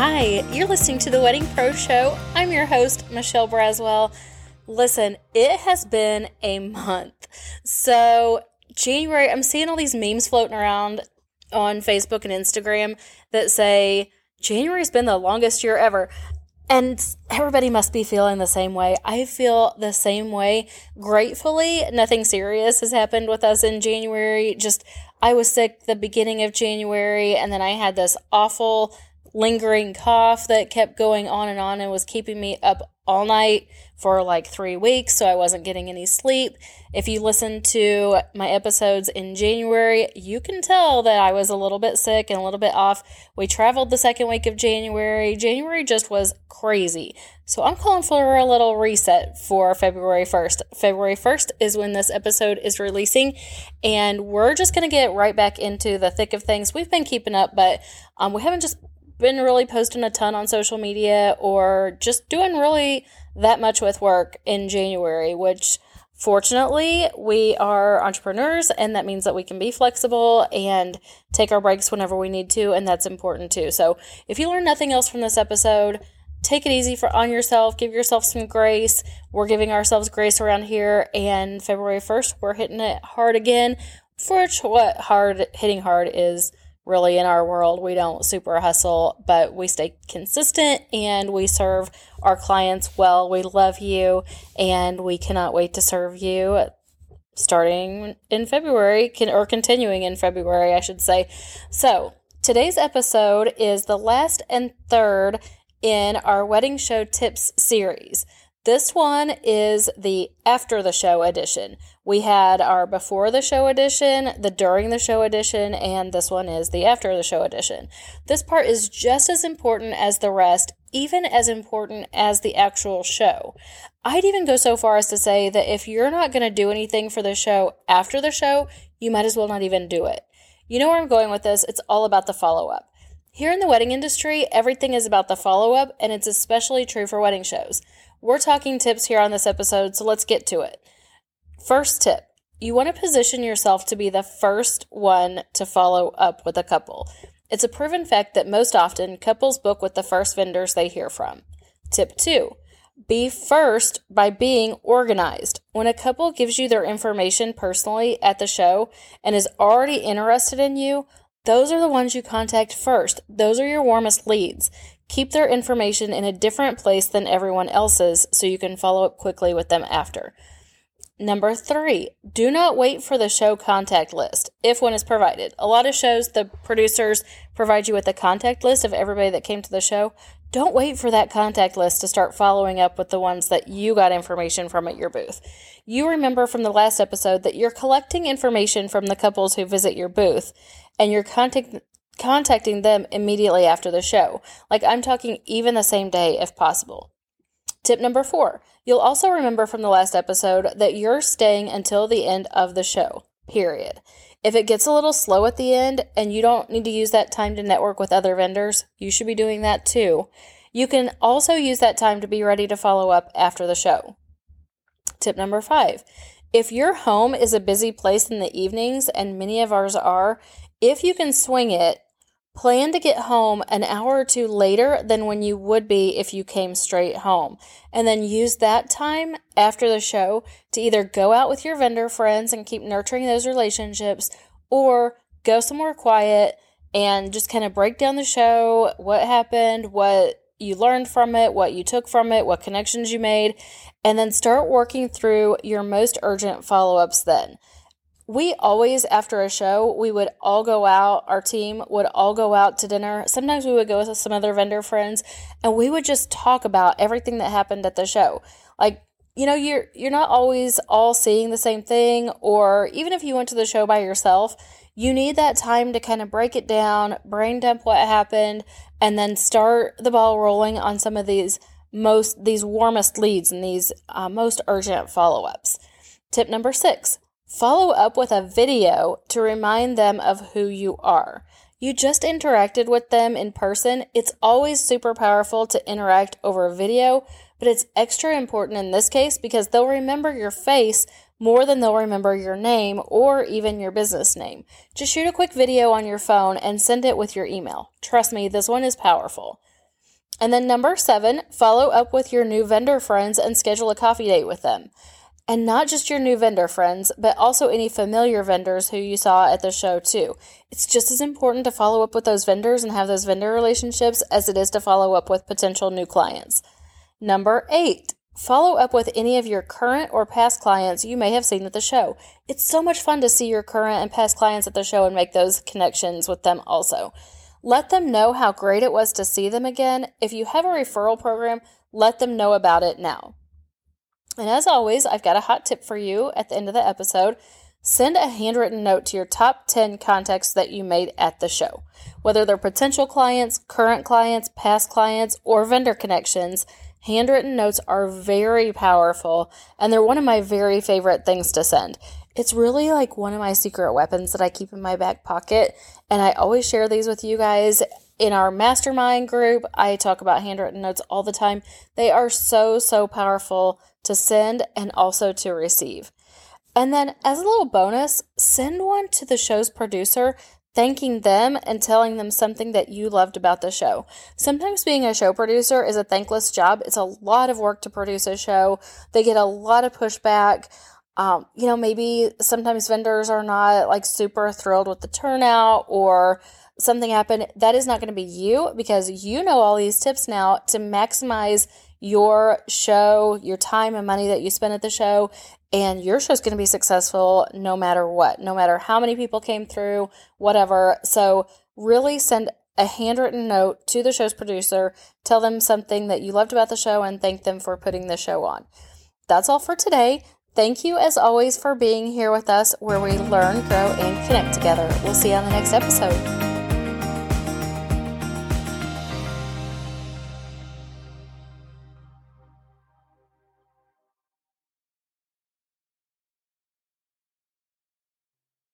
Hi, you're listening to the Wedding Pro Show. I'm your host, Michelle Braswell. Listen, it has been a month. So, January, I'm seeing all these memes floating around on Facebook and Instagram that say January's been the longest year ever. And everybody must be feeling the same way. I feel the same way. Gratefully, nothing serious has happened with us in January. Just, I was sick the beginning of January, and then I had this awful lingering cough that kept going on and on and was keeping me up all night for like three weeks, so I wasn't getting any sleep. If you listen to my episodes in January, you can tell that I was a little bit sick and a little bit off. We traveled the second week of January. January just was crazy. So I'm calling for a little reset for February 1st. February 1st is when this episode is releasing, and we're just going to get right back into the thick of things. We've been keeping up, but um, we haven't just been really posting a ton on social media or just doing really that much with work in January, which fortunately we are entrepreneurs and that means that we can be flexible and take our breaks whenever we need to and that's important too. So, if you learn nothing else from this episode, take it easy for on yourself, give yourself some grace. We're giving ourselves grace around here and February 1st we're hitting it hard again. For what hard hitting hard is really in our world. We don't super hustle, but we stay consistent and we serve our clients well. We love you and we cannot wait to serve you starting in February can, or continuing in February, I should say. So, today's episode is the last and third in our wedding show tips series. This one is the after the show edition. We had our before the show edition, the during the show edition, and this one is the after the show edition. This part is just as important as the rest, even as important as the actual show. I'd even go so far as to say that if you're not going to do anything for the show after the show, you might as well not even do it. You know where I'm going with this? It's all about the follow up. Here in the wedding industry, everything is about the follow up, and it's especially true for wedding shows. We're talking tips here on this episode, so let's get to it. First tip you want to position yourself to be the first one to follow up with a couple. It's a proven fact that most often couples book with the first vendors they hear from. Tip two be first by being organized. When a couple gives you their information personally at the show and is already interested in you, those are the ones you contact first. Those are your warmest leads. Keep their information in a different place than everyone else's so you can follow up quickly with them after. Number three, do not wait for the show contact list if one is provided. A lot of shows, the producers provide you with a contact list of everybody that came to the show. Don't wait for that contact list to start following up with the ones that you got information from at your booth. You remember from the last episode that you're collecting information from the couples who visit your booth and you're contact, contacting them immediately after the show. Like I'm talking even the same day if possible. Tip number four you'll also remember from the last episode that you're staying until the end of the show, period. If it gets a little slow at the end and you don't need to use that time to network with other vendors, you should be doing that too. You can also use that time to be ready to follow up after the show. Tip number five if your home is a busy place in the evenings, and many of ours are, if you can swing it, Plan to get home an hour or two later than when you would be if you came straight home. And then use that time after the show to either go out with your vendor friends and keep nurturing those relationships or go somewhere quiet and just kind of break down the show, what happened, what you learned from it, what you took from it, what connections you made, and then start working through your most urgent follow ups then we always after a show we would all go out our team would all go out to dinner. Sometimes we would go with some other vendor friends and we would just talk about everything that happened at the show. Like you know you're you're not always all seeing the same thing or even if you went to the show by yourself you need that time to kind of break it down brain dump what happened and then start the ball rolling on some of these most these warmest leads and these uh, most urgent follow-ups. Tip number six Follow up with a video to remind them of who you are. You just interacted with them in person. It's always super powerful to interact over a video, but it's extra important in this case because they'll remember your face more than they'll remember your name or even your business name. Just shoot a quick video on your phone and send it with your email. Trust me, this one is powerful. And then number seven, follow up with your new vendor friends and schedule a coffee date with them. And not just your new vendor friends, but also any familiar vendors who you saw at the show too. It's just as important to follow up with those vendors and have those vendor relationships as it is to follow up with potential new clients. Number eight, follow up with any of your current or past clients you may have seen at the show. It's so much fun to see your current and past clients at the show and make those connections with them also. Let them know how great it was to see them again. If you have a referral program, let them know about it now. And as always, I've got a hot tip for you at the end of the episode. Send a handwritten note to your top 10 contacts that you made at the show. Whether they're potential clients, current clients, past clients, or vendor connections, handwritten notes are very powerful and they're one of my very favorite things to send. It's really like one of my secret weapons that I keep in my back pocket, and I always share these with you guys in our mastermind group, I talk about handwritten notes all the time. They are so, so powerful to send and also to receive. And then, as a little bonus, send one to the show's producer thanking them and telling them something that you loved about the show. Sometimes being a show producer is a thankless job. It's a lot of work to produce a show. They get a lot of pushback. Um, you know, maybe sometimes vendors are not like super thrilled with the turnout or something happened, that is not going to be you because you know all these tips now to maximize your show, your time and money that you spend at the show, and your show's going to be successful no matter what, no matter how many people came through, whatever. So, really send a handwritten note to the show's producer, tell them something that you loved about the show, and thank them for putting the show on. That's all for today. Thank you, as always, for being here with us where we learn, grow, and connect together. We'll see you on the next episode.